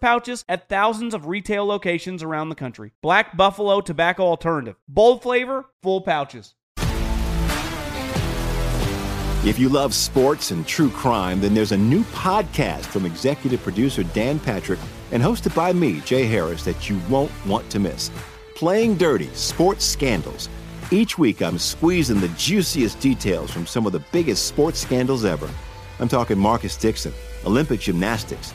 pouches at thousands of retail locations around the country. Black Buffalo Tobacco Alternative. Bold flavor, full pouches. If you love sports and true crime, then there's a new podcast from executive producer Dan Patrick and hosted by me, Jay Harris, that you won't want to miss. Playing Dirty Sports Scandals. Each week, I'm squeezing the juiciest details from some of the biggest sports scandals ever. I'm talking Marcus Dixon, Olympic gymnastics,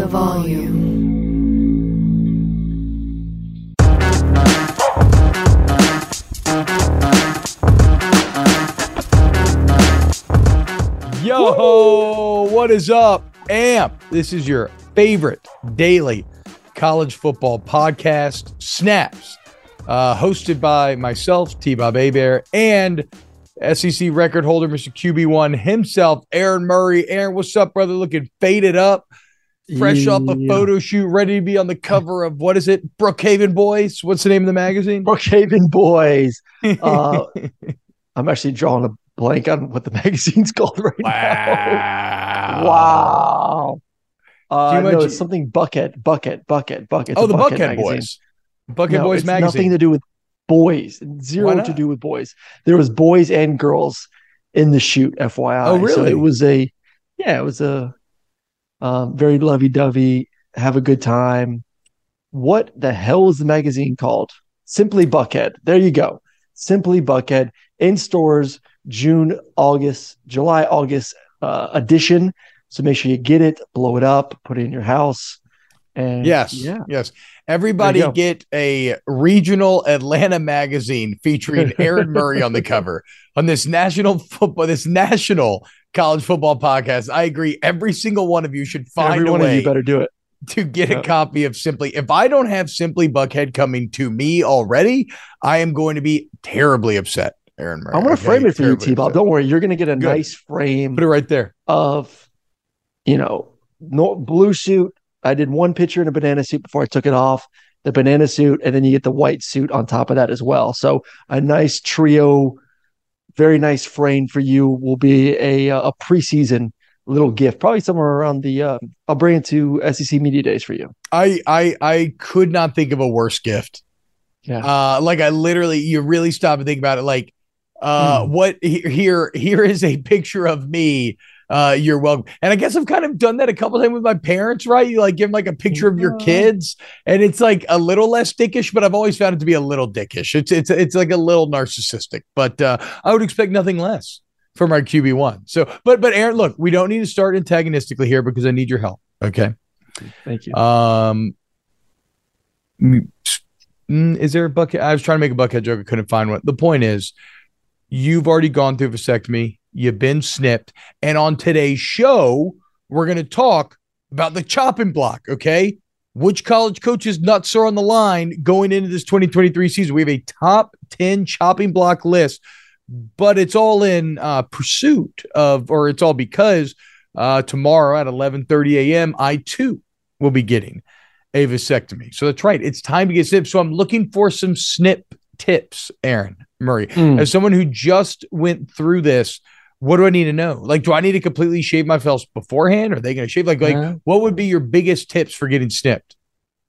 The volume. Yo, what is up, AMP? This is your favorite daily college football podcast, Snaps, uh, hosted by myself, T Bob Hebert, and SEC record holder, Mr. QB1 himself, Aaron Murray. Aaron, what's up, brother? Looking faded up, fresh off a photo shoot, ready to be on the cover of what is it? Brookhaven Boys. What's the name of the magazine? Brookhaven Boys. Uh, I'm actually drawing a blank on what the magazine's called right now. Wow. Uh, no, it's something Bucket, Bucket, Bucket, Bucket. oh, the Bucket, magazine. Boys. Bucket No, Boys magazine. Nothing to do with boys. Zero to do with boys. There was boys and girls in the shoot. FYI. Oh, So really? it was a, yeah, it was a, um, very lovey-dovey. Have a good time. What the hell is the magazine called? Simply Buckhead. There you go. Simply Buckhead in stores June, August, July, August uh, edition. So make sure you get it, blow it up, put it in your house. And Yes. yeah, Yes. Everybody get a regional Atlanta magazine featuring Aaron Murray on the cover on this national football, this national college football podcast. I agree. Every single one of you should find every a one of way you better do it. to get a copy of Simply. If I don't have Simply Buckhead coming to me already, I am going to be terribly upset. Aaron Murray. I'm going to frame it for you, T Bob. Don't worry. You're going to get a Good. nice frame Put it right there. of, you know, no, blue suit. I did one picture in a banana suit before I took it off, the banana suit, and then you get the white suit on top of that as well. So a nice trio, very nice frame for you will be a, uh, a preseason little gift, probably somewhere around the, uh, I'll bring it to SEC Media Days for you. I I I could not think of a worse gift. Yeah. Uh like I literally you really stop and think about it like uh Hmm. what here here is a picture of me uh you're welcome and i guess i've kind of done that a couple times with my parents right you like give them like a picture of your kids and it's like a little less dickish but i've always found it to be a little dickish it's it's it's like a little narcissistic but uh i would expect nothing less from our qb1 so but but aaron look we don't need to start antagonistically here because i need your help okay Thank you. um, mm, mm, is there a bucket? I was trying to make a bucket joke. I couldn't find one. The point is, you've already gone through vasectomy. You've been snipped, and on today's show, we're going to talk about the chopping block. Okay, which college coaches' nuts are on the line going into this 2023 season? We have a top 10 chopping block list, but it's all in uh, pursuit of, or it's all because uh, tomorrow at 11:30 a.m. I too will be getting a vasectomy. So that's right. It's time to get snipped. So I'm looking for some snip tips, Aaron Murray, Mm. as someone who just went through this? What do I need to know? Like, do I need to completely shave my myself beforehand? Are they going to shave? Like, like, Yeah. what would be your biggest tips for getting snipped?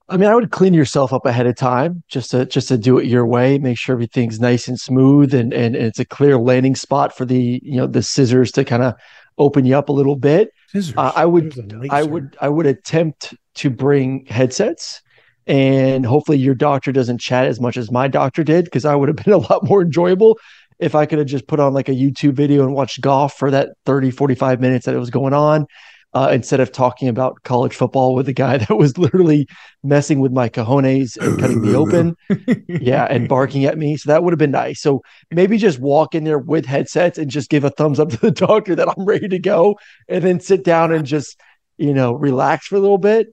I mean, I would clean yourself up ahead of time just to just to do it your way. Make sure everything's nice and smooth and and, and it's a clear landing spot for the you know the scissors to kind of open you up a little bit. Scissors. Uh, I would- I would I would attempt to bring headsets and hopefully your doctor doesn't chat as much as my doctor did because I would have been a lot more enjoyable if I could have just put on like a YouTube video and watched golf for that 30 45 minutes that it was going on uh, instead of talking about college football with a guy that was literally messing with my cojones and cutting me open. Yeah and barking at me. So that would have been nice. So maybe just walk in there with headsets and just give a thumbs up to the doctor that i'm ready to go and then sit down and just you know relax for a little bit.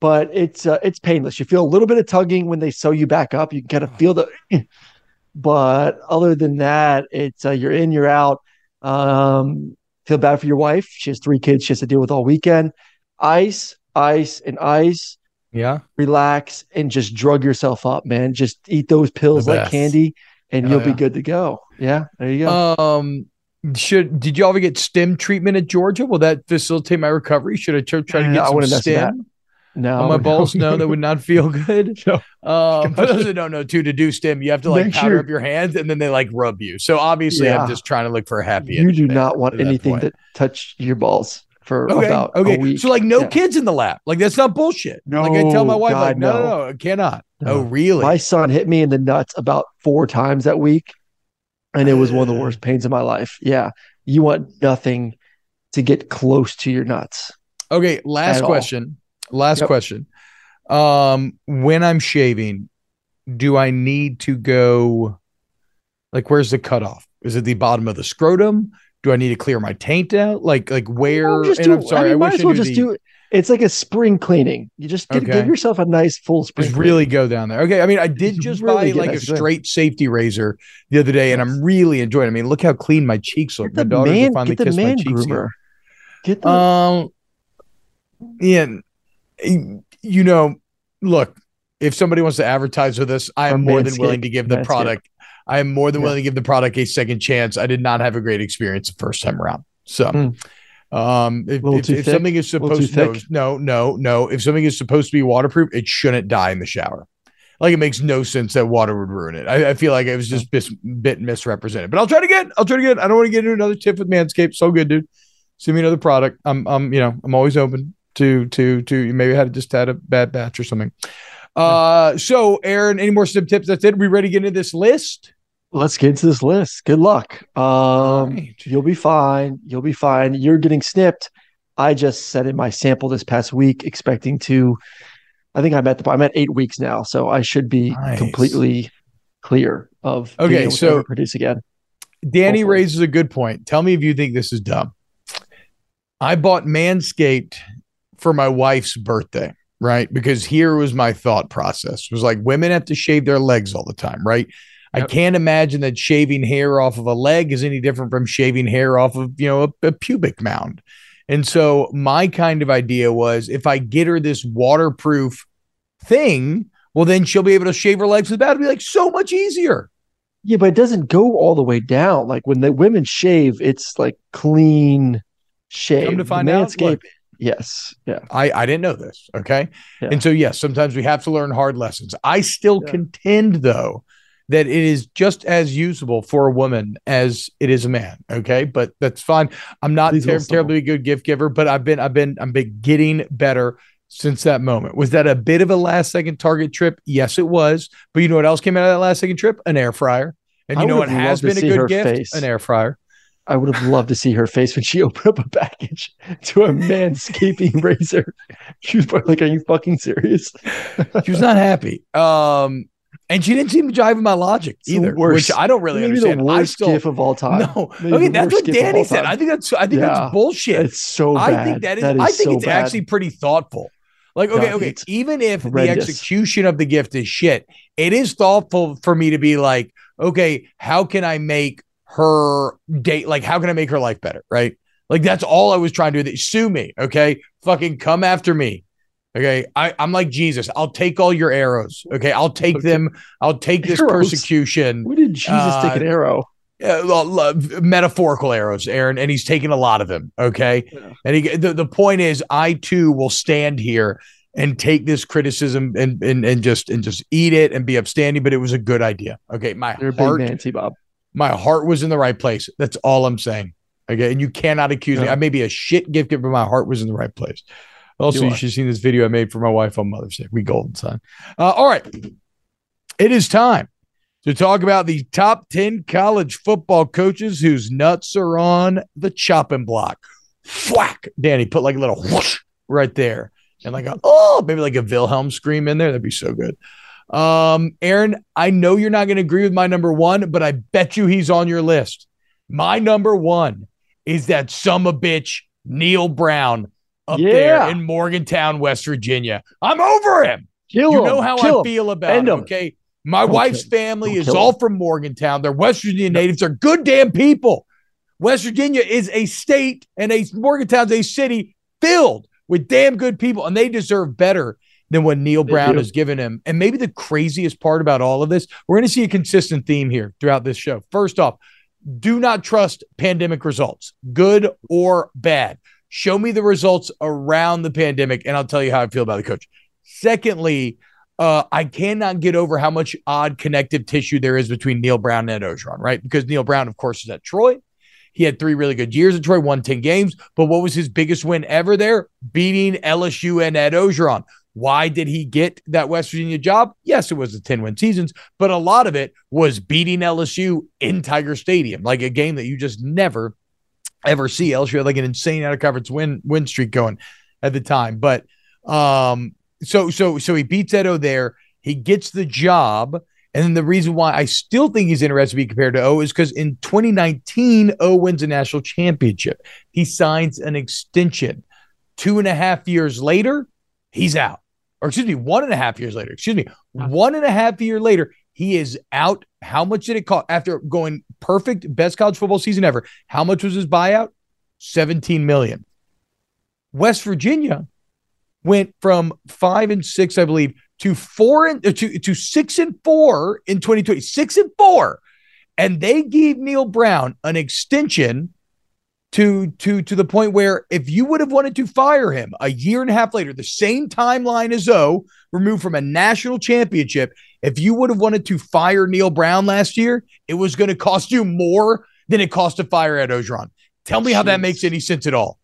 But it's uh, it's painless. You feel a little bit of tugging when they sew you back up. You can kind of feel the but other than that it's uh, you're in you're out um feel bad for your wife she has three kids she has to deal with all weekend ice ice and ice yeah. relax and just drug yourself up, man. Just eat those pills like candy and Hell you'll be good to go. Yeah, there you go. Um, should did you ever get stem treatment at Georgia? Will that facilitate my recovery? Should I try, to Uh, get I some wouldn't mess with that. stem no, on my balls? No, that would not feel good. No. Um, for those that don't know, too, to do stem, you have to like Make powder sure- up your hands and then they like rub you. So obviously, Yeah. I'm just trying to look for a happy. you do not want that anything point. that touch your balls for Okay. about okay. a week. So like no Yeah. kids in the lap. Like that's not bullshit. like I tell my wife, God, no, no, no. no, I cannot. No. Oh, really? My son hit me in the nuts about four times that week, and it was one of the worst pains of my life. Yeah, you want nothing to get close to your nuts. Okay, last At all. Last Yep. question. Um, when I'm shaving, do I need to go like where's the cutoff? Is it the bottom of the scrotum? Do I need to clear my taint out? Like like where? Just and do- I'm sorry, I, I, mean, might wish as I well just the- do it. It's like a spring cleaning. You just get, Okay. give yourself a nice full spring. just cleaning. really go down there. Okay, I mean, I did Just just really buy like a straight safety razor the other day, and I'm really enjoying. it. I mean, look how clean my cheeks look. My the man, finally get the kissed my man cheeks. Get the Um, yeah, you know, look, if somebody wants to advertise with us, I am more than willing to give the Manscaped. product. I am more than Yeah. willing to give the product a second chance. I did not have a great experience the first time around. So, Hmm. um, if, if, if something is supposed no, no, no, no, if something is supposed to be waterproof, it shouldn't die in the shower. Like it makes no sense that water would ruin it. I, I feel like it was just bis- bit misrepresented. But I'll try to get. I'll try to get. I don't want to get into another tip with Manscaped. So good, dude. Send me another product. I'm. I'm. You know. I'm always open to to to. You maybe had just had a bad batch or something. Uh. So, Aaron, any more sim tips? That's it. We ready to get into this list? let's get into this list. Good luck. Um, right. you'll be fine. You'll be fine. You're getting snipped. I just sent in my sample this past week, expecting to. I think I'm at the. I'm at eight weeks now, so I should be Nice. completely clear of. Okay, to so- produce again. Danny Hopefully. raises a good point. Tell me if you think this is dumb. I bought Manscaped for my wife's birthday, right? Because here was my thought process. It was like women have to shave their legs all the time, right? I can't imagine that shaving hair off of a leg is any different from shaving hair off of, you know, a, a pubic mound. And so my kind of idea was if I get her this waterproof thing, well, then she'll be able to shave her legs without. It'll be like so much easier. Yeah, but it doesn't go all the way down. Like when the women shave, it's like clean shave. Come to The find out, Manscaped, look. Yes, yeah. I, I didn't know this. Okay. Yeah. And so, yes, sometimes we have to learn hard lessons. I still Yeah. contend, though, that it is just as usable for a woman as it is a man. Okay. But that's fine. I'm not ter- terribly good gift giver, but I've been, I've been, I've been getting better since that moment. Was that a bit of a last second target trip? Yes, it was. But you know what else came out of that last second trip? An air fryer. And I you know what has been a good gift? face. An air fryer. I would have loved to see her face when she opened up a package to a manscaping razor. She was like, "Are you fucking serious?" She was not happy. Um, and she didn't seem to jive with my logic It's either, worst- which I don't really Maybe understand. the I worst still gif of all time. no. Maybe Okay, that's what Danny said. I think that's I think Yeah. that's bullshit. It's so bad. I think that is. That I think so it's bad. actually pretty thoughtful. Like, okay, No, okay. Even if horrendous. the execution of the gift is shit, it is thoughtful for me to be like, okay, how can I make her date? Like, how can I make her life better? Right? Like, that's all I was trying to do. Sue me, okay? Fucking come after me. Okay. I, I'm like Jesus. I'll take all your arrows. Okay. I'll take Okay. them. I'll take this Arrows? persecution. Where did Jesus take Uh, an arrow? uh, lo- lo- metaphorical arrows, Aaron, and he's taking a lot of them. Okay, Yeah. and he the, the point is, I too will stand here and take this criticism and and and just and just eat it and be upstanding. But it was a good idea. Okay, my You're heart, T Bob. My heart was in the right place. That's all I'm saying. Okay, and you cannot accuse me. I may be a shit gift giver, but my heart was in the right place. Also, You you, should have seen this video I made for my wife on Mother's Day. We golden son. Uh, all right, it is time to talk about the top 10 college football coaches whose nuts are on the chopping block. Whack. Danny, put like a little whoosh right there. And like a, oh, maybe like a Wilhelm scream in there. That'd be so good. Um, Aaron, I know you're not going to agree with my number one, but I bet you he's on your list. My number one is that summer bitch, Neal Brown, up Yeah. there in Morgantown, West Virginia. I'm over him Kill you him. know how Kill I him. feel about End him. Okay. My Don't wife's family is kill all him. from Morgantown. They're West Virginia natives. They're good damn people. West Virginia is a state and a Morgantown's a city filled with damn good people, and they deserve better than what Neal Brown has given him. And maybe the craziest part about all of this, we're going to see a consistent theme here throughout this show. First off, do not trust pandemic results, good or bad. Show me the results around the pandemic, and I'll tell you how I feel about the coach. Secondly, uh, I cannot get over how much odd connective tissue there is between Neal Brown and Ed Orgeron, right? Because Neal Brown, of course, is at Troy. He had three really good years at Troy, won 10 games. But what was his biggest win ever there? Beating LSU and Ed Orgeron. Why did he get that West Virginia job? Yes, it was the 10 win seasons, but a lot of it was beating LSU in Tiger Stadium, like a game that you just never ever see. LSU had like an insane out of conference win win streak going at the time. But um, so so so he beats Edo there. He gets the job. And then the reason why I still think he's interested to be compared to O is because in 2019, O wins a national championship. He signs an extension. Two and a half years later, he's out. Or excuse me, one and a half years later. Excuse me, one and a half year later, he is out. How much did it cost after going perfect, best college football season ever? How much was his buyout? 17 million. West Virginia went from five and six, I believe, to four and uh, to, to six and four in 2020. Six and four. And they gave Neal Brown an extension to to to the point where if you would have wanted to fire him a year and a half later, the same timeline as O, removed from a national championship, if you would have wanted to fire Neal Brown last year, it was going to cost you more than it cost to fire Ed Orgeron. Tell me how that makes any sense at all.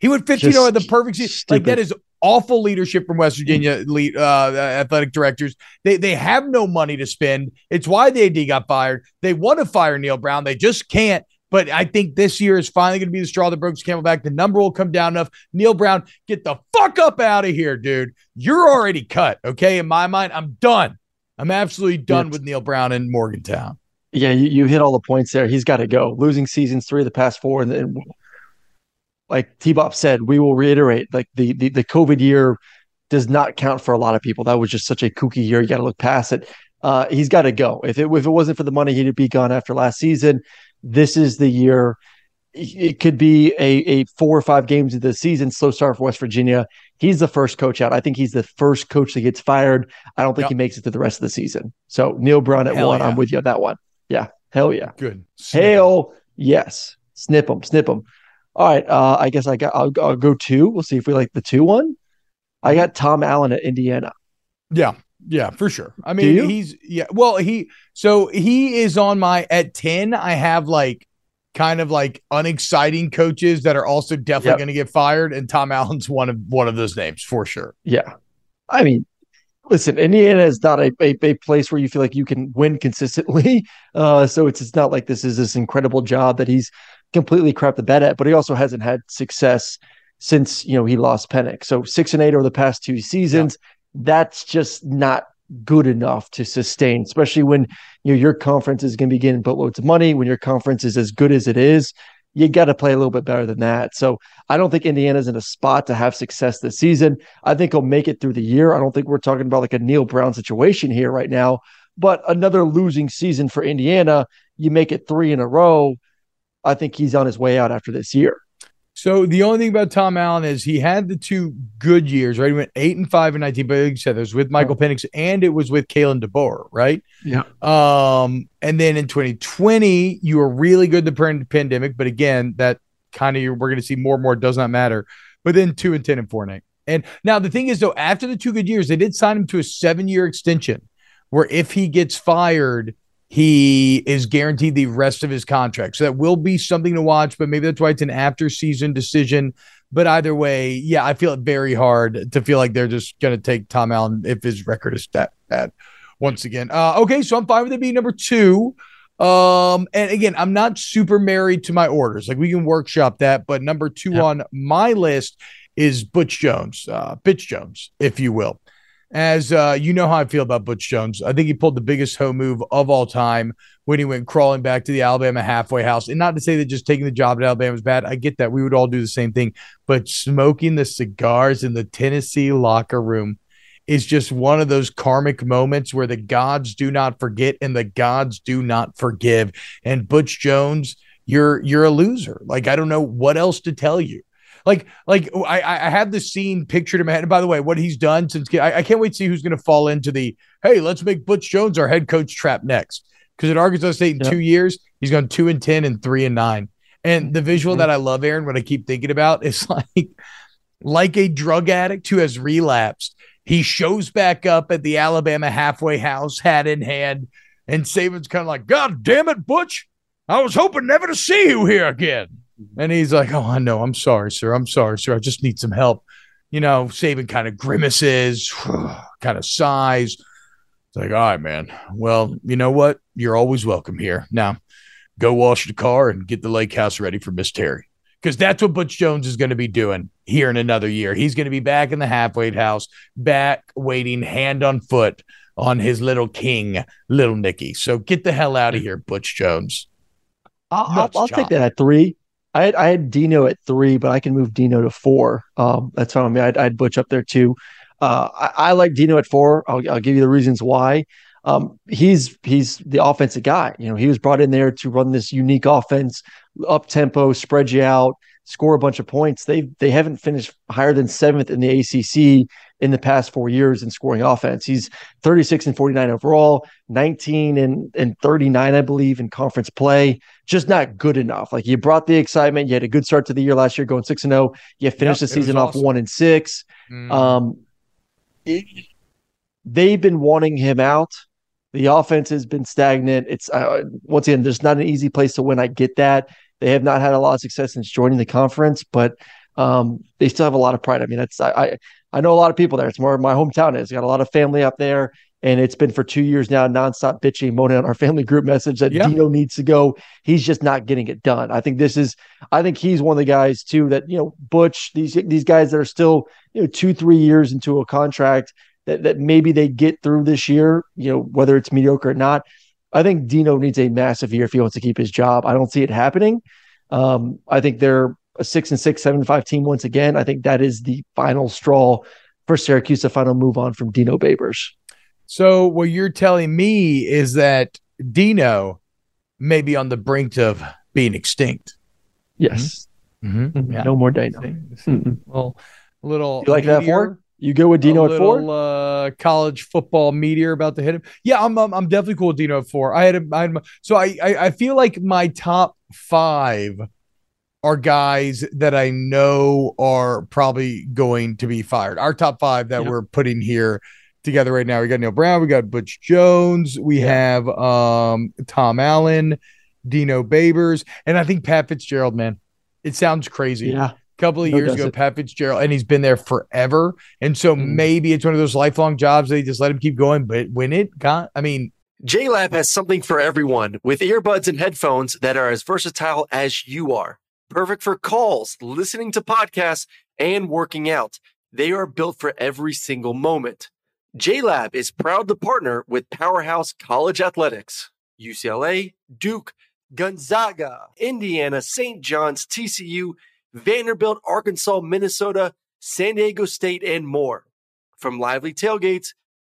He went 15 0 at the perfect season. Like that is awful leadership from West Virginia lead, uh, athletic directors. They they have no money to spend. It's why the AD got fired. They want to fire Neal Brown. They just can't. But I think this year is finally going to be the straw that breaks the camel back. The number will come down enough. Neal Brown, get the fuck up out of here, dude. You're already cut. Okay. In my mind, I'm done. I'm absolutely done Yes. with Neal Brown in Morgantown. Yeah, you, you hit all the points there. He's got to go. Losing seasons three of the past four, and then, like T Bob said, we will reiterate like the, the the COVID year does not count for a lot of people. That was just such a kooky year. You got to look past it. Uh, he's got to go. If it if it wasn't for the money, he'd be gone after last season. This is the year. It could be a, a four or five games of the season, slow start for West Virginia. He's the first coach out. I think he's the first coach that gets fired. I don't think Yep. he makes it to the rest of the season. So Neal Brown at Hell one. yeah. I'm with you on that one. Yeah. Hell yeah. Good. Hell yes. Snip them. Snip them. All right. Uh, I guess I got. I'll, I'll go two. We'll see if we like the two one. I got Tom Allen at Indiana. Yeah, yeah, for sure. I mean, he's yeah. Well, he so he is on my at ten. I have like kind of like unexciting coaches that are also definitely Yep. going to get fired, and Tom Allen's one of one of those names for sure. Yeah. I mean, listen, Indiana is not a, a, a place where you feel like you can win consistently. Uh, so it's it's not like this is this incredible job that he's completely crapped the bed at, but he also hasn't had success since you know he lost Penix. So six and eight over the past two seasons. That's just not good enough to sustain, especially when you know your conference is going to be getting boatloads of money. When your conference is as good as it is, you got to play a little bit better than that. So I don't think Indiana's in a spot to have success this season. I think he'll make it through the year. I don't think we're talking about like a Neal Brown situation here right now, but another losing season for Indiana. You make it three in a row. I think he's on his way out after this year. So the only thing about Tom Allen is he had the two good years, right? He went eight and five and nineteen, but like you said, it was with Michael Penix and it was with Kalen DeBoer, right? Yeah. Um, and then in 2020, you were really good the pandemic, but again, that kind of we're going to see more and more. Does not matter. But then two and ten and four and eight. And now the thing is, though, after the two good years, they did sign him to a seven-year extension, where if he gets fired, he is guaranteed the rest of his contract. So that will be something to watch, but maybe that's why it's an after season decision. But either way, yeah, I feel it very hard to feel like they're just going to take Tom Allen if his record is that bad once again. Uh, okay, so I'm fine with it being number two. Um, and again, I'm not super married to my orders. Like we can workshop that, but number two yeah. on my list is Butch Jones, uh, Bitch Jones, if you will as uh, you know how I feel about Butch Jones. I think he pulled the biggest home move of all time when he went crawling back to the Alabama halfway house. And not to say that just taking the job at Alabama is bad. I get that. We would all do the same thing. But smoking the cigars in the Tennessee locker room is just one of those karmic moments where the gods do not forget and the gods do not forgive. And Butch Jones, you're you're a loser. Like I don't know what else to tell you. Like, like I, I have the scene pictured in my head. And by the way, what he's done since I, I can't wait to see who's going to fall into the hey, let's make Butch Jones our head coach trap next. Because at Arkansas State in yep. two years, he's gone two and ten and three and nine. And the visual mm-hmm. that I love, Aaron, what I keep thinking about is like like a drug addict who has relapsed. He shows back up at the Alabama halfway house, hat in hand, and Saban's kind of like, God damn it, Butch. I was hoping never to see you here again. Mm-hmm. And he's like, Oh, I know. I'm sorry, sir. I'm sorry, sir. I just need some help. You know, Saban kind of grimaces, kind of sighs. It's like, All right, man. Well, you know what? You're always welcome here. Now, go wash the car and get the lake house ready for Miss Terry. Because that's what Butch Jones is going to be doing here in another year. He's going to be back in the halfway house, back waiting hand on foot on his little king, little Nicky. So get the hell out of here, Butch Jones. I'll, I'll, I'll take that at three. I had, I had Dino at three, but I can move Dino to four. Um, that's fine. I'd, I'd Butch up there too. Uh, I, I, like Dino at four. I'll, I'll give you the reasons why. Um, he's he's the offensive guy. You know, he was brought in there to run this unique offense, up tempo, spread you out, score a bunch of points. They they haven't finished higher than seventh in the ACC in the past four years in scoring offense. He's 36 and 49 overall, 19 and, and 39, I believe, in conference play. Just not good enough. Like you brought the excitement. You had a good start to the year last year, going six and zero. Oh. You finished yep, the season off one and six. Mm. Um, it, they've been wanting him out. The offense has been stagnant. It's uh, once again, there's not an easy place to win. I get that. They have not had a lot of success since joining the conference, but um, they still have a lot of pride. I mean, that's I, I, I know a lot of people there. It's where my hometown is. Got a lot of family up there, and it's been for two years now, nonstop bitching, moaning on our family group message that yeah. Dino needs to go. He's just not getting it done. I think this is. I think he's one of the guys too that you know Butch. These these guys that are still you know two three years into a contract that that maybe they get through this year. You know whether it's mediocre or not. I think Dino needs a massive year if he wants to keep his job. I don't see it happening. Um, I think they're a six and six, seven and five team once again. I think that is the final straw for Syracuse to final move on from Dino Babers. So what you're telling me is that Dino may be on the brink of being extinct. Yes. Mm-hmm. Mm-hmm. Yeah. No more Dino. Mm-hmm. Well, a little. You like meteor, that for? You go with Dino at four? Uh, college football meteor about to hit him. Yeah, I'm, I'm, I'm definitely cool with Dino at four. I had him. I had him so I, I I feel like my top five are guys that I know are probably going to be fired. Our top five that we're putting here together right now. We got Neal Brown, we got Butch Jones, we have um, Tom Allen, Dino Babers, and I think Pat Fitzgerald, man. It sounds crazy. Yeah. A couple of no, years ago, it. Pat Fitzgerald, and he's been there forever. And so mm. maybe it's one of those lifelong jobs they just let him keep going. But when it got, I mean, JLab has something for everyone with earbuds and headphones that are as versatile as you are perfect for calls, listening to podcasts, and working out. They are built for every single moment. JLab is proud to partner with Powerhouse College Athletics, UCLA, Duke, Gonzaga, Indiana, St. John's, TCU, Vanderbilt, Arkansas, Minnesota, San Diego State, and more. From lively tailgates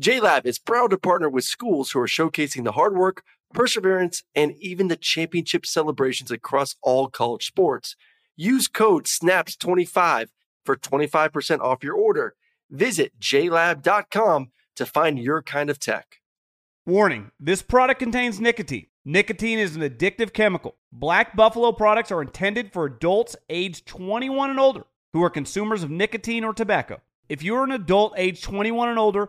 JLab is proud to partner with schools who are showcasing the hard work, perseverance, and even the championship celebrations across all college sports. Use code SNAPS25 for 25% off your order. Visit jlab.com to find your kind of tech. Warning this product contains nicotine. Nicotine is an addictive chemical. Black Buffalo products are intended for adults aged 21 and older who are consumers of nicotine or tobacco. If you're an adult age 21 and older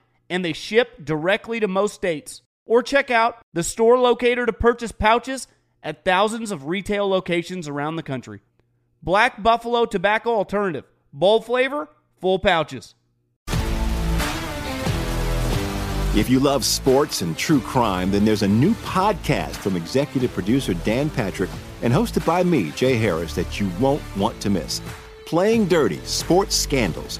and they ship directly to most states. Or check out the store locator to purchase pouches at thousands of retail locations around the country. Black Buffalo Tobacco Alternative. Bold flavor, full pouches. If you love sports and true crime, then there's a new podcast from executive producer Dan Patrick and hosted by me, Jay Harris, that you won't want to miss. Playing Dirty Sports Scandals.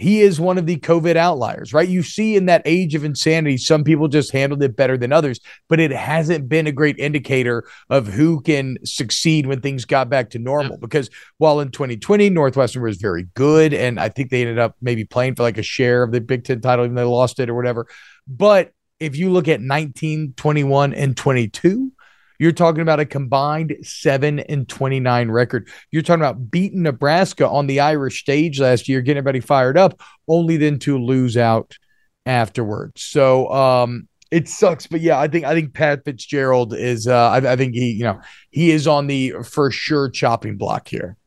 he is one of the COVID outliers, right? You see in that age of insanity, some people just handled it better than others, but it hasn't been a great indicator of who can succeed when things got back to normal. Because while in 2020, Northwestern was very good, and I think they ended up maybe playing for like a share of the Big Ten title, even though they lost it or whatever. But if you look at 19, 21, and 22, you're talking about a combined 7 and 29 record. You're talking about beating Nebraska on the Irish stage last year, getting everybody fired up, only then to lose out afterwards. So um it sucks, but yeah, I think I think Pat Fitzgerald is uh I, I think he, you know, he is on the for sure chopping block here.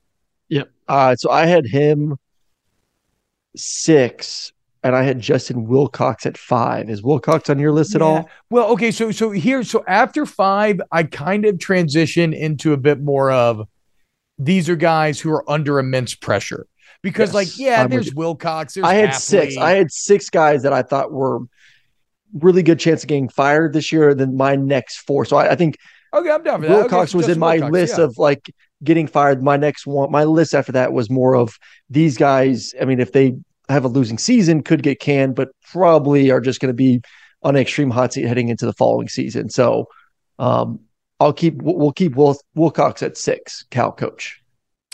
Yep. Uh so I had him six and I had Justin Wilcox at five. Is Wilcox on your list at Yeah. all? Well, okay, so so here, so after five, I kind of transition into a bit more of these are guys who are under immense pressure because, Yes, like, yeah, I'm there's. Wilcox. There's I had six. I had six guys that I thought were really good chance of getting fired this year. Than my next four. So I, I think okay, I'm down for that. Okay, Wilcox so was in my Wilcox, list yeah. of like getting fired. My next one, my list after that was more of these guys. I mean, if they have a losing season, could get canned, but probably are just going to be on an extreme hot seat heading into the following season. So um, I'll keep we'll keep Wil- Wilcox at six, Cal coach.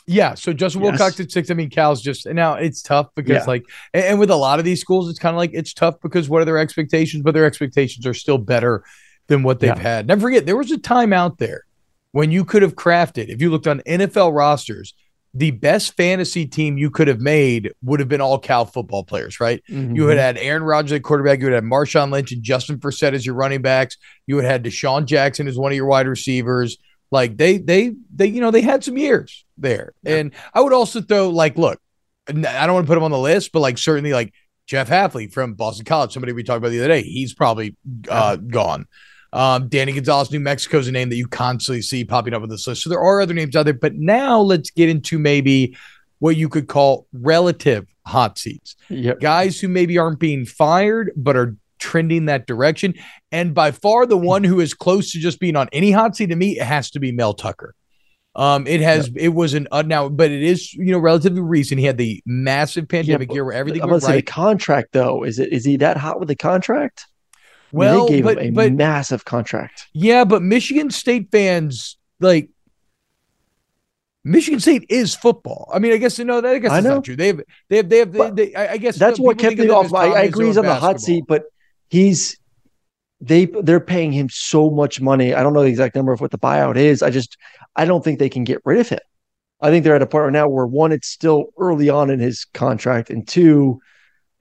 Yeah, so Justin Yes. Wilcox at six. I mean, Cal's just now it's tough because Yeah. like, and, and with a lot of these schools, it's kind of like it's tough because what are their expectations? But their expectations are still better than what they've Yeah. had. Never forget, there was a time out there when you could have crafted. If you looked on NFL rosters, the best fantasy team you could have made would have been all Cal football players, right? You had had Aaron Rodgers at quarterback. You would have had Marshawn Lynch and Justin Forsett as your running backs. You would have had DeSean Jackson as one of your wide receivers. Like they, they, they, you know, they had some years there. And I would also throw like, look, I don't want to put him on the list, but like certainly like Jeff Hafley from Boston College, somebody we talked about the other day, he's probably uh, gone. Um, Danny Gonzales, New Mexico is a name that you constantly see popping up on this list. So there are other names out there, but now let's get into maybe what you could call relative hot seats. Yep. Guys who maybe aren't being fired, but are trending that direction. And by far, the one who is close to just being on any hot seat to me it has to be Mel Tucker. Um, it has it was an uh, now, but it is you know relatively recent. He had the massive pandemic Yeah, year where everything I'm went say the contract though. Is it is he that hot with the contract? Well, they gave but, him a but massive contract. yeah, but Michigan State fans like Michigan State is football. I mean, I guess you know that I guess I know. not true. They have they have they have they, they, I guess That's what kept me off. I, I agree he's on the hot seat, but he's they they're paying him so much money. I don't know the exact number of what the buyout is. I just I don't think they can get rid of him. I think they're at a point right now where one, it's still early on in his contract, and two,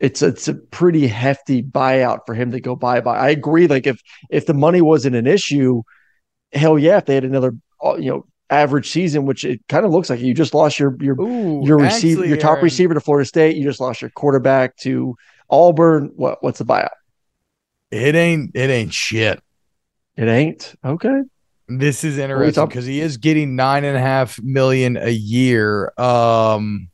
it's it's a pretty hefty buyout for him to go bye bye. I agree. Like if if the money wasn't an issue, hell yeah, if they had another uh, you know average season, which it kind of looks like you just lost your your Ooh, your receiver, your top Aaron, receiver to Florida State. You just lost your quarterback to Auburn. What what's the buyout? It ain't it ain't shit. It ain't okay. This is interesting because he is getting nine and a half million a year. Um,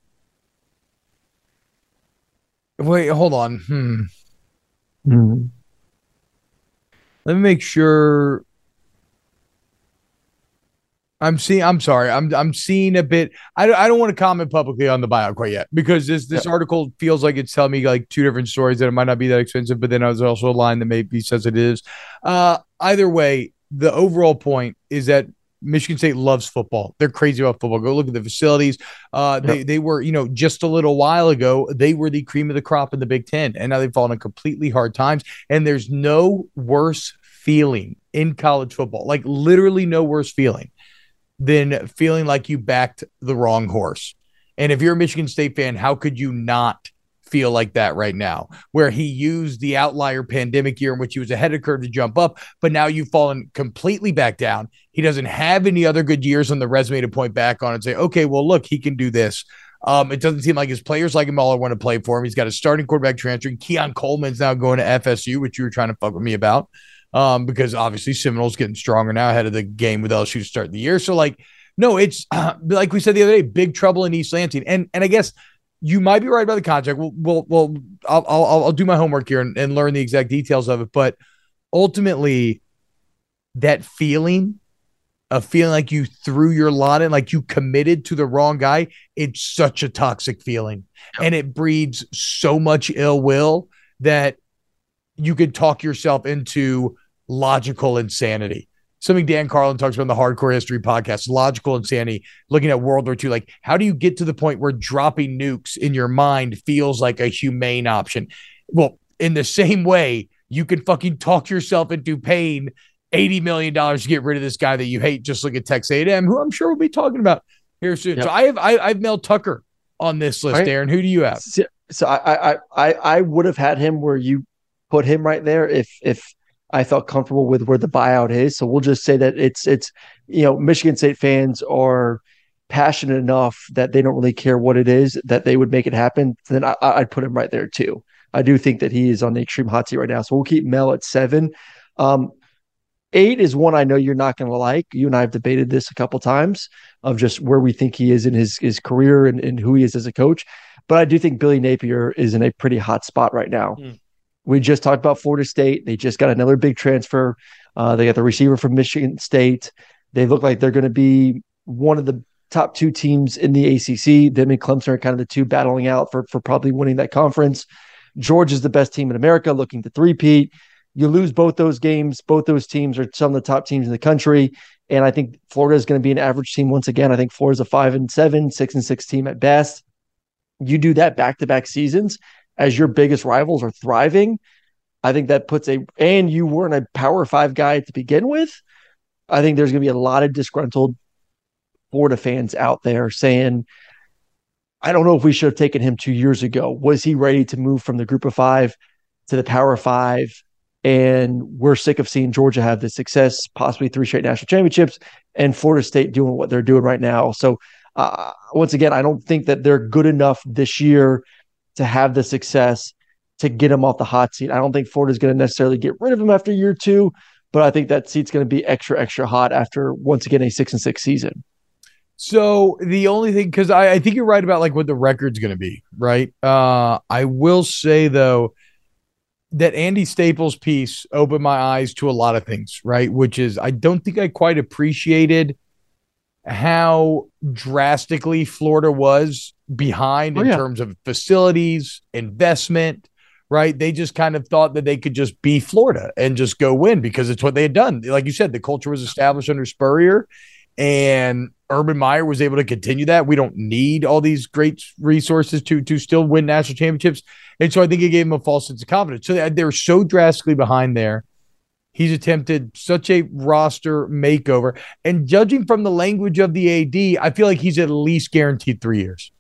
wait, hold on. Hmm. Hmm. Let me make sure. I'm seeing. I'm sorry. I'm I'm seeing a bit. I don't, I don't want to comment publicly on the buyout quite yet because this this article feels like it's telling me like two different stories that it might not be that expensive, but then there's also a line that maybe says it is. Uh, either way, the overall point is that Michigan State loves football. They're crazy about football. Go look at the facilities. Uh, they they were you know just a little while ago they were the cream of the crop in the Big Ten, and now they've fallen in completely hard times. And there's no worse feeling in college football, like literally no worse feeling than feeling like you backed the wrong horse. And if you're a Michigan State fan, how could you not feel like that right now? Where he used the outlier pandemic year in which he was ahead of curve to jump up, but now you've fallen completely back down. He doesn't have any other good years on the resume to point back on and say, okay, well, look, he can do this. Um, it doesn't seem like his players like him all want to play for him. He's got a starting quarterback transferring. Keon Coleman's now going to FSU, which you were trying to fuck with me about um, because obviously Seminoles getting stronger now ahead of the game with LSU to start the year. So like, no, it's uh, like we said the other day, big trouble in East Lansing, and and I guess you might be right about the contract. We'll we'll, we'll I'll, I'll I'll do my homework here and, and learn the exact details of it, but ultimately, that feeling of feeling like you threw your lot in, like you committed to the wrong guy, it's such a toxic feeling, and it breeds so much ill will that you could talk yourself into logical insanity. Something Dan Carlin talks about in the Hardcore History podcast, logical insanity, looking at World War II. Like, how do you get to the point where dropping nukes in your mind feels like a humane option? Well, in the same way, you can fucking talk yourself into paying $80 million to get rid of this guy that you hate. Just look at Tex A&M, who I'm sure we'll be talking about here soon. Yep. So I have I, I've Mel Tucker on this list, Right. Aaron. Who do you have? So, so I, I I I would have had him where you put him right there if if I felt comfortable with where the buyout is. So we'll just say that it's it's you know Michigan State fans are passionate enough that they don't really care what it is that they would make it happen. Then I, I'd put him right there too. I do think that he is on the extreme hot seat right now. So we'll keep Mel at seven. Um, eight is one I know you're not going to like. You and I have debated this a couple times of just where we think he is in his his career and, and who he is as a coach. But I do think Billy Napier is in a pretty hot spot right now. Mm. We just talked about Florida State. They just got another big transfer. Uh, they got the receiver from Michigan State. They look like they're going to be one of the top two teams in the ACC. Them and Clemson are kind of the two battling out for, for probably winning that conference. Georgia's the best team in America, looking to three-peat. You lose both those games. Both those teams are some of the top teams in the country. And I think Florida is going to be an average team once again. I think Florida's a five and seven, six and six team at best. You do that back to back seasons as your biggest rivals are thriving. I think that puts a, and you weren't a power five guy to begin with. I think there's going to be a lot of disgruntled Florida fans out there saying, I don't know if we should have taken him two years ago. Was he ready to move from the group of five to the power five? And we're sick of seeing Georgia have the success, possibly three straight national championships, and Florida State doing what they're doing right now. So, uh, once again, I don't think that they're good enough this year to have the success to get him off the hot seat. I don't think Ford is going to necessarily get rid of him after year two, but I think that seat's going to be extra extra hot after once again a six and six season. So the only thing, because I, I think you're right about like what the record's going to be, right? Uh, I will say though that Andy Staples piece opened my eyes to a lot of things, right? Which is I don't think I quite appreciated how drastically Florida was behind Oh, in yeah. terms of facilities, investment, right? They just kind of thought that they could just be Florida and just go win because it's what they had done. Like you said, the culture was established under Spurrier and Urban Meyer was able to continue that. We don't need all these great resources to to still win national championships. And so I think it gave him a false sense of confidence. So they, they were so drastically behind there. He's attempted such a roster makeover. And judging from the language of the AD, I feel like he's at least guaranteed three years.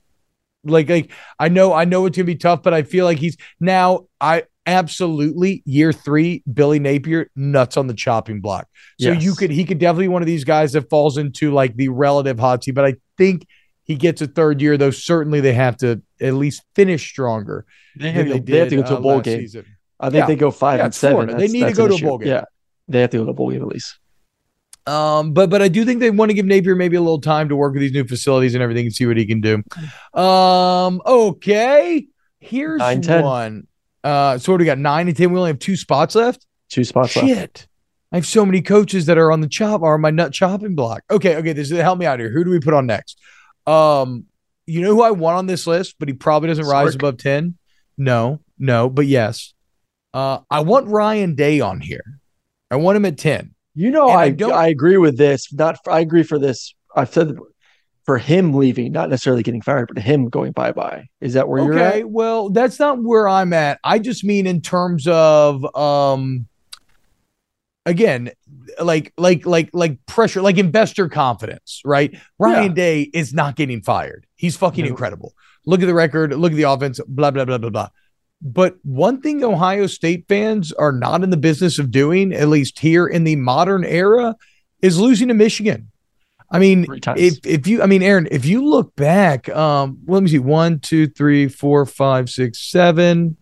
Like, like I know, I know it's gonna be tough, but I feel like he's now I absolutely year three, Billy Napier, nuts on the chopping block. So Yes. you could he could definitely be one of these guys that falls into like the relative hot seat, but I think he gets a third year, though certainly they have to at least finish stronger. They have, to, they have to go to a uh, bowl game. season. I think Yeah. they go five Yeah, and seven. They need to go to a bowl game. Yeah, they have to go to a bowl game at least. Um, but but I do think they want to give Napier maybe a little time to work with these new facilities and everything and see what he can do. Um, okay. Here's Nine, 10. one. Uh, so what we got? Nine and ten. We only have two spots left. Two spots left. Shit. I have so many coaches that are on the chop are on my nut chopping block. Okay, okay. This is help me out here. Who do we put on next? Um, you know who I want on this list, but he probably doesn't rise above 10. No, no, but yes. Uh, I want Ryan Day on here. I want him at 10. You know, I I don't- I agree with this. Not I agree for this. I've said for him leaving, not necessarily getting fired, but him going bye bye. Is that where you're at? okay, well, that's not where I'm at. I just mean in terms of um again, like like like like pressure, like investor confidence, right? Ryan Day is not getting fired. He's fucking No. incredible. Look at the record, look at the offense, blah blah blah blah blah. But one thing Ohio State fans are not in the business of doing, at least here in the modern era, is losing to Michigan. I mean, if if you, I mean, Aaron, if you look back, um, let me see, one, two, three, four, five, six, seven,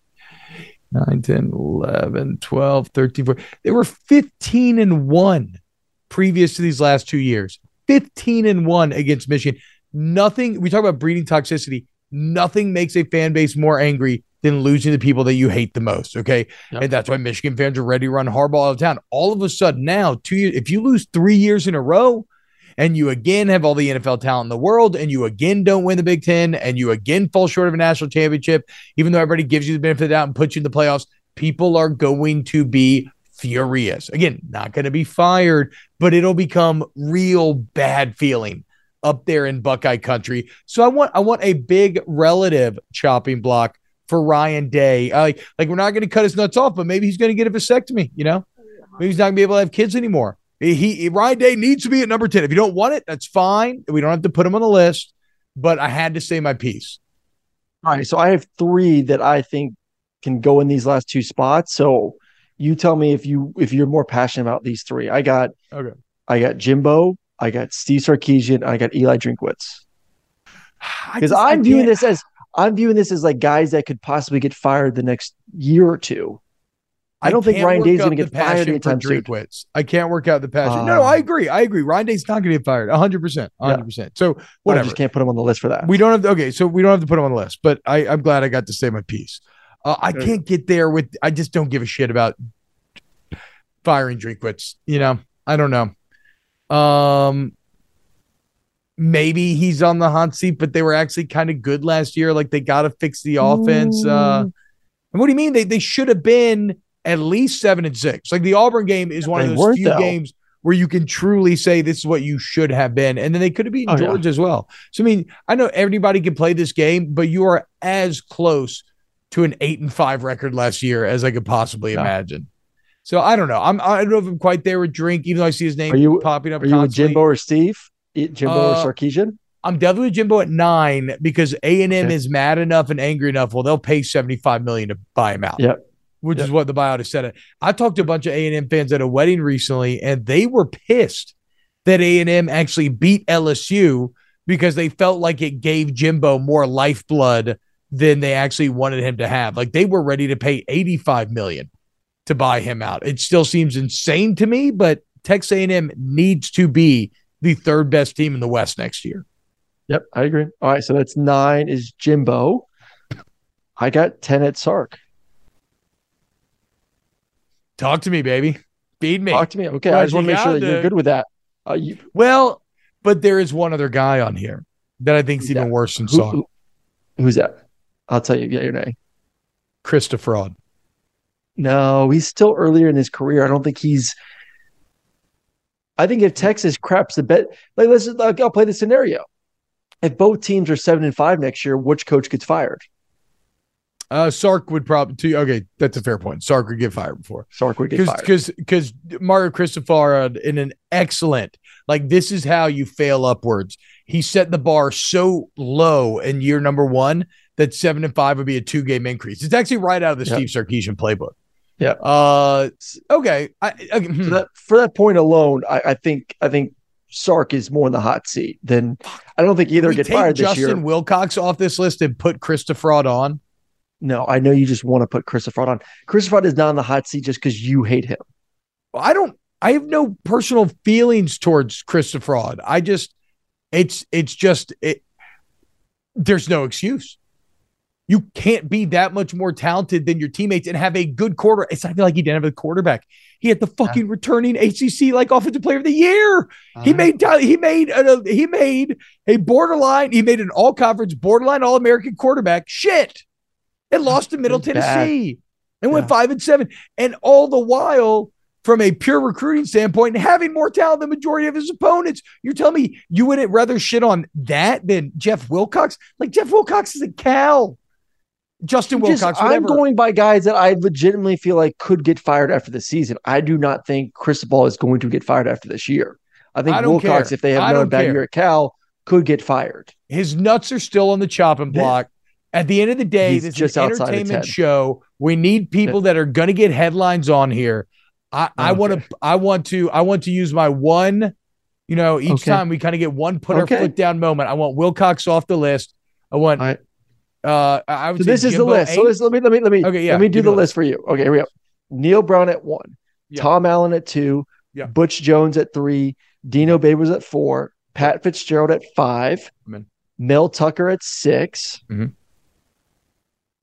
nine, 10, 11, 12, 13, 14. They were 15 and one previous to these last two years. 15 and one against Michigan. Nothing, we talk about breeding toxicity. Nothing makes a fan base more angry than losing the people that you hate the most. Okay. Yep. And that's why Michigan fans are ready to run Harbaugh out of town. All of a sudden now, two years, if you lose three years in a row, and you again have all the NFL talent in the world, and you again don't win the Big Ten, and you again fall short of a national championship, even though everybody gives you the benefit of the doubt and puts you in the playoffs, people are going to be furious. Again, not going to be fired, but it'll become real bad feeling up there in Buckeye country. So I want I want a big relative chopping block for Ryan Day. Uh, like like we're not going to cut his nuts off, but maybe he's going to get a vasectomy. You know, maybe he's not going to be able to have kids anymore. He, he Ryan Day needs to be at number ten. If you don't want it, that's fine. We don't have to put him on the list. But I had to say my piece. All right, so I have three that I think can go in these last two spots. So you tell me if you if you're more passionate about these three. I got Okay. I got Jimbo, I got Steve Sarkisian, I got Eli Drinkwitz. Because I'm viewing this as I'm viewing this as like guys that could possibly get fired the next year or two. I don't think Ryan work Day's gonna get fired passion for anytime soon. Drinkwitz. I can't work out the passion. no, no, Um, I agree. I agree. Ryan Day's not going to get fired. 100. percent 100. percent So whatever. I just can't put him on the list for that. We don't have to, okay, so we don't have to put him on the list, but I, I'm glad I got to say my piece. Uh, I can't get there with. I just don't give a shit about firing Drinkwitz. You know, I don't know. Um, maybe he's on the hot seat, but they were actually kind of good last year. Like they got to fix the offense. Uh, and what do you mean? They they should have been at least seven and six. Like the Auburn game is one of those weren't, few though. games where you can truly say this is what you should have been. And then they could have beaten Oh, yeah. Georgia as well. So I mean, I know everybody can play this game, but you are as close to an eight and five record last year as I could possibly Yeah. imagine. So I don't know. I'm I don't know if I'm quite there with drink, even though I see his name Are you- popping up. Are you with. Jimbo or Steve? Jimbo Uh, or Sarkisian? I'm definitely Jimbo at nine because A and M is mad enough and angry enough. Well, they'll pay 75 million to buy him out. Yep. Which Yep. is what the buyout has said. I talked to a bunch of A and M fans at a wedding recently, and they were pissed that A and M actually beat LSU because they felt like it gave Jimbo more lifeblood than they actually wanted him to have. Like they were ready to pay 85 million to buy him out. It still seems insane to me, but Texas A&M needs to be the third best team in the West next year. Yep, I agree. All right, so that's nine is Jimbo. I got 10 at Sark. Talk to me, baby. Feed me. Talk to me. Okay, What I just want to make sure that you're good with that. Uh, you, Well, but there is one other guy on here that I think is even that? worse than who, Sark. who- who's that? I'll tell you. Yeah, your name. Fraud. No, he's still earlier in his career. I don't think he's. I think if Texas craps the bet, like let's like, I'll play the scenario. If both teams are seven and five next year, which coach gets fired? Uh, Sark would probably. Okay, that's a fair point. Sark would get fired before. Sark would get because fired. because because Mario Cristobal in an excellent like this is how you fail upwards. He set the bar so low in year number one that seven and five would be a two game increase. It's actually right out of the Yeah. Steve Sarkisian playbook. Yeah. Uh. Okay. I, okay. hmm. for that for that point alone, I, I think I think Sark is more in the hot seat than I don't think either we get fired this year. Justin. Wilcox off this list and put Christopher Fraud on. No, I know you just want to put Christopher Fraud on. Christopher Fraud is not in the hot seat just because you hate him. I don't. I have no personal feelings towards Christopher Fraud. I just, it's it's just it. There's no excuse. You can't be that much more talented than your teammates and have a good quarter. It's not like he didn't have a quarterback. He had the fucking returning ACC like offensive player of the year. He Uh-huh. made he made a, he made a borderline. He made an all conference borderline all American quarterback. Shit, and lost to Middle was bad. Tennessee and went Yeah. five and seven. And all the while, from a pure recruiting standpoint, having more talent than the majority of his opponents. You're telling me you wouldn't rather shit on that than Jeff Wilcox? Like Jeff Wilcox is a Cal. Justin Just- Wilcox, I'm going by guys that I legitimately feel like could get fired after the season. I do not think Cristobal is going to get fired after this year. I think I Wilcox, care. if they have I another bad year at Cal, could get fired. His nuts are still on the chopping block. At the end of the day, He's this just is an entertainment show. We need people that are going to get headlines on here. I, I Okay. want to. I want to. I want to use my one. You know, each Okay. time we kind of get one put Okay. our foot down moment. I want Wilcox off the list. I want. Right. Uh, I would So this is the list. So eight. let's, let me let me let me Okay, yeah, let me do the the list for you. Okay, here we go. Neal Brown at one, Yeah. Tom Allen at two, Yeah. Butch Jones at three, Dino Babers at four, Pat Fitzgerald at five, Amen. Mel Tucker at 6 Mhm.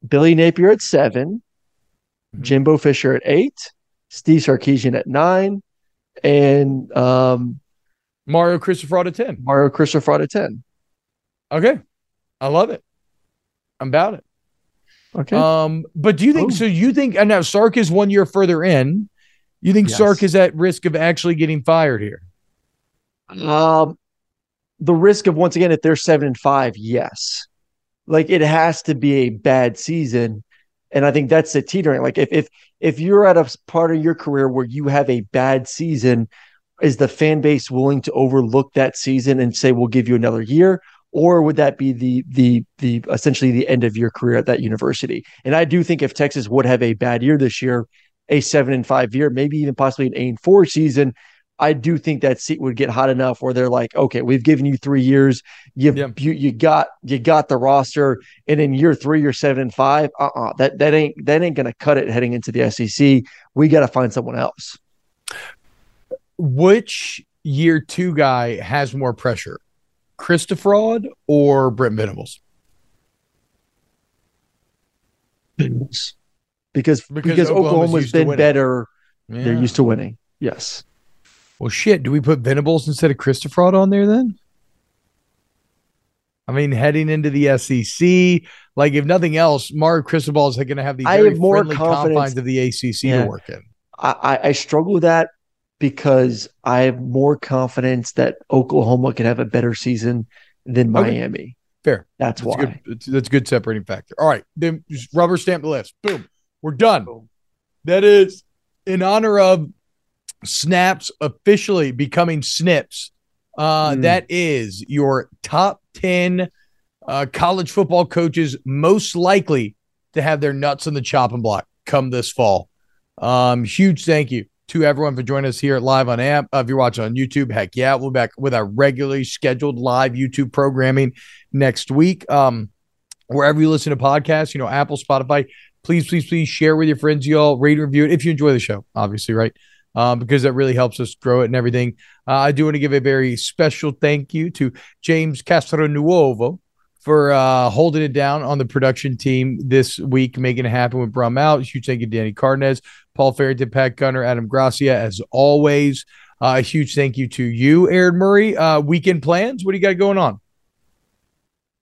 Billy Napier at 7 Mhm. Jimbo Fisher at eight, Steve Sarkisian at nine, and um, Mario Christopher at ten. Mario Christopher at ten. Okay, I love it. I'm about it. Okay. Um, but do you think Oh. so? You think and now Sark is one year further in. You think Yes. Sark is at risk of actually getting fired here? Um, the risk of once again, if they're seven and five, yes, like it has to be a bad season, and I think that's the teetering. Like if if if you're at a part of your career where you have a bad season, is the fan base willing to overlook that season and say we'll give you another year? Or would that be the the the essentially the end of your career at that university? And I do think if Texas would have a bad year this year, a seven and five year, maybe even possibly an eight and four season, I do think that seat would get hot enough where they're like, okay, we've given you three years. You've, Yeah. you you got you got the roster, and in year three, you're seven and five. Uh uh that that ain't that ain't gonna cut it heading into the SEC. We got to find someone else. Which year two guy has more pressure, Christopher Fraud or Brent Venables? Because Because because, Oklahoma's Oklahoma's used been winning. better. They're used to winning. Yes. Well, shit. Do we put Venables instead of Christopher Fraud on there then? I mean, heading into the SEC, like if nothing else, Mario Cristobal is going to have the I very have more friendly confidence- confines of the ACC Yeah. to work in. I, I, I struggle with that because I have more confidence that Oklahoma can have a better season than Okay. Miami. Fair. That's, That's why. good. That's, that's a good separating factor. All right, then just rubber stamp the list. Boom, we're done. Boom. That is in honor of snaps officially becoming snips. Uh, Mm. That is your top ten uh, college football coaches most likely to have their nuts on the chopping block come this fall. Um, huge thank you to everyone for joining us here live on AMP. Uh, if you're watching on YouTube, heck yeah, we'll be back with our regularly scheduled live YouTube programming next week. Um, wherever you listen to podcasts, you know, Apple, Spotify, please, please, please share with your friends, y'all. Rate and review it if you enjoy the show, obviously, right? Um, because that really helps us grow it and everything. Uh, I do want to give a very special thank you to James Castronuovo for uh, holding it down on the production team this week, making it happen with Brum out. Huge thank you to Danny Cardenas, Paul Farrington, Pat Gunner, Adam Gracia, as always. Uh, a huge thank you to you, Aaron Murray. Uh, weekend plans? What do you got going on?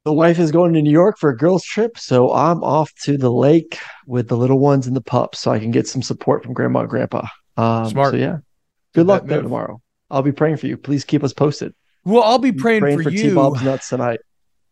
The wife is going to New York for a girls' trip, so I'm off to the lake with the little ones and the pups, so I can get some support from Grandma and Grandpa. Um, Smart. So yeah, good luck there tomorrow. I'll be praying for you. Please keep us posted. Well, I'll be praying, praying for, for you. T Bob's nuts tonight.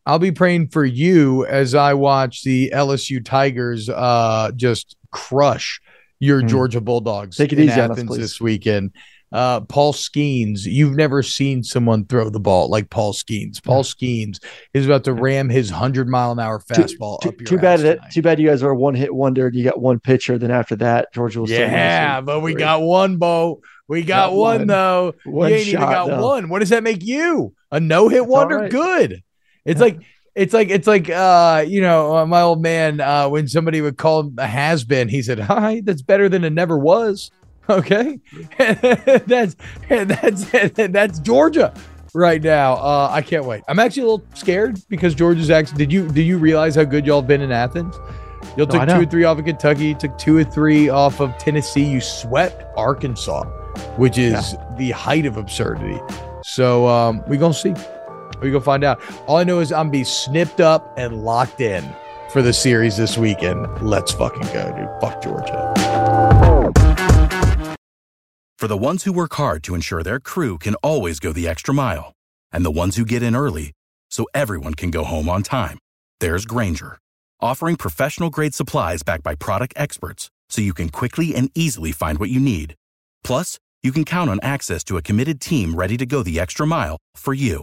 I'll be praying for you as I watch the LSU Tigers uh, just crush your Hmm. Georgia Bulldogs Take it in easy on us, Athens this weekend. Uh, Paul Skenes, you've never seen someone throw the ball like Paul Skenes. Paul Skenes is about to ram his hundred mile an hour fastball too, up your too bad that too bad you guys are a one hit wonder you got one pitcher. Then after that, Georgia will. Yeah, but we got one, Bo. We got, Got one, one. though. One you ain't even got though. one. What does that make you? A no hit wonder? right. Good. It's like it's like it's like uh you know uh, my old man uh when somebody would call him a has been he said hi that's better than it never was. Okay? That's that's that's Georgia right now. Uh I can't wait. I'm actually a little scared because Georgia's actually did you do you realize how good y'all have been in Athens? No, took two or three off of Kentucky you took two or three off of Tennessee. You swept Arkansas which is the height of absurdity. So um we gonna see we go find out. All I know is I'm be snipped up and locked in for the series this weekend. Let's fucking go, dude. Fuck Georgia. For the ones who work hard to ensure their crew can always go the extra mile, and the ones who get in early so everyone can go home on time, there's Grainger, offering professional grade supplies backed by product experts so you can quickly and easily find what you need. Plus, you can count on access to a committed team ready to go the extra mile for you.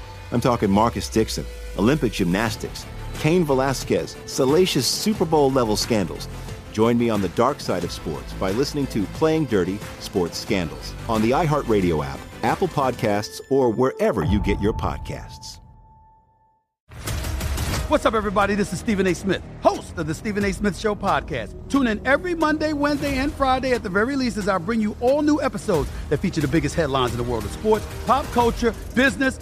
I'm talking Marcus Dixon, Olympic gymnastics, Cain Velasquez, salacious Super Bowl level scandals. Join me on the dark side of sports by listening to Playing Dirty Sports Scandals on the iHeartRadio app, Apple Podcasts, or wherever you get your podcasts. What's up, everybody? This is Stephen A. Smith, host of the Stephen A. Smith Show podcast. Tune in every Monday, Wednesday, and Friday at the very least as I bring you all new episodes that feature the biggest headlines in the world of sports, pop culture, business,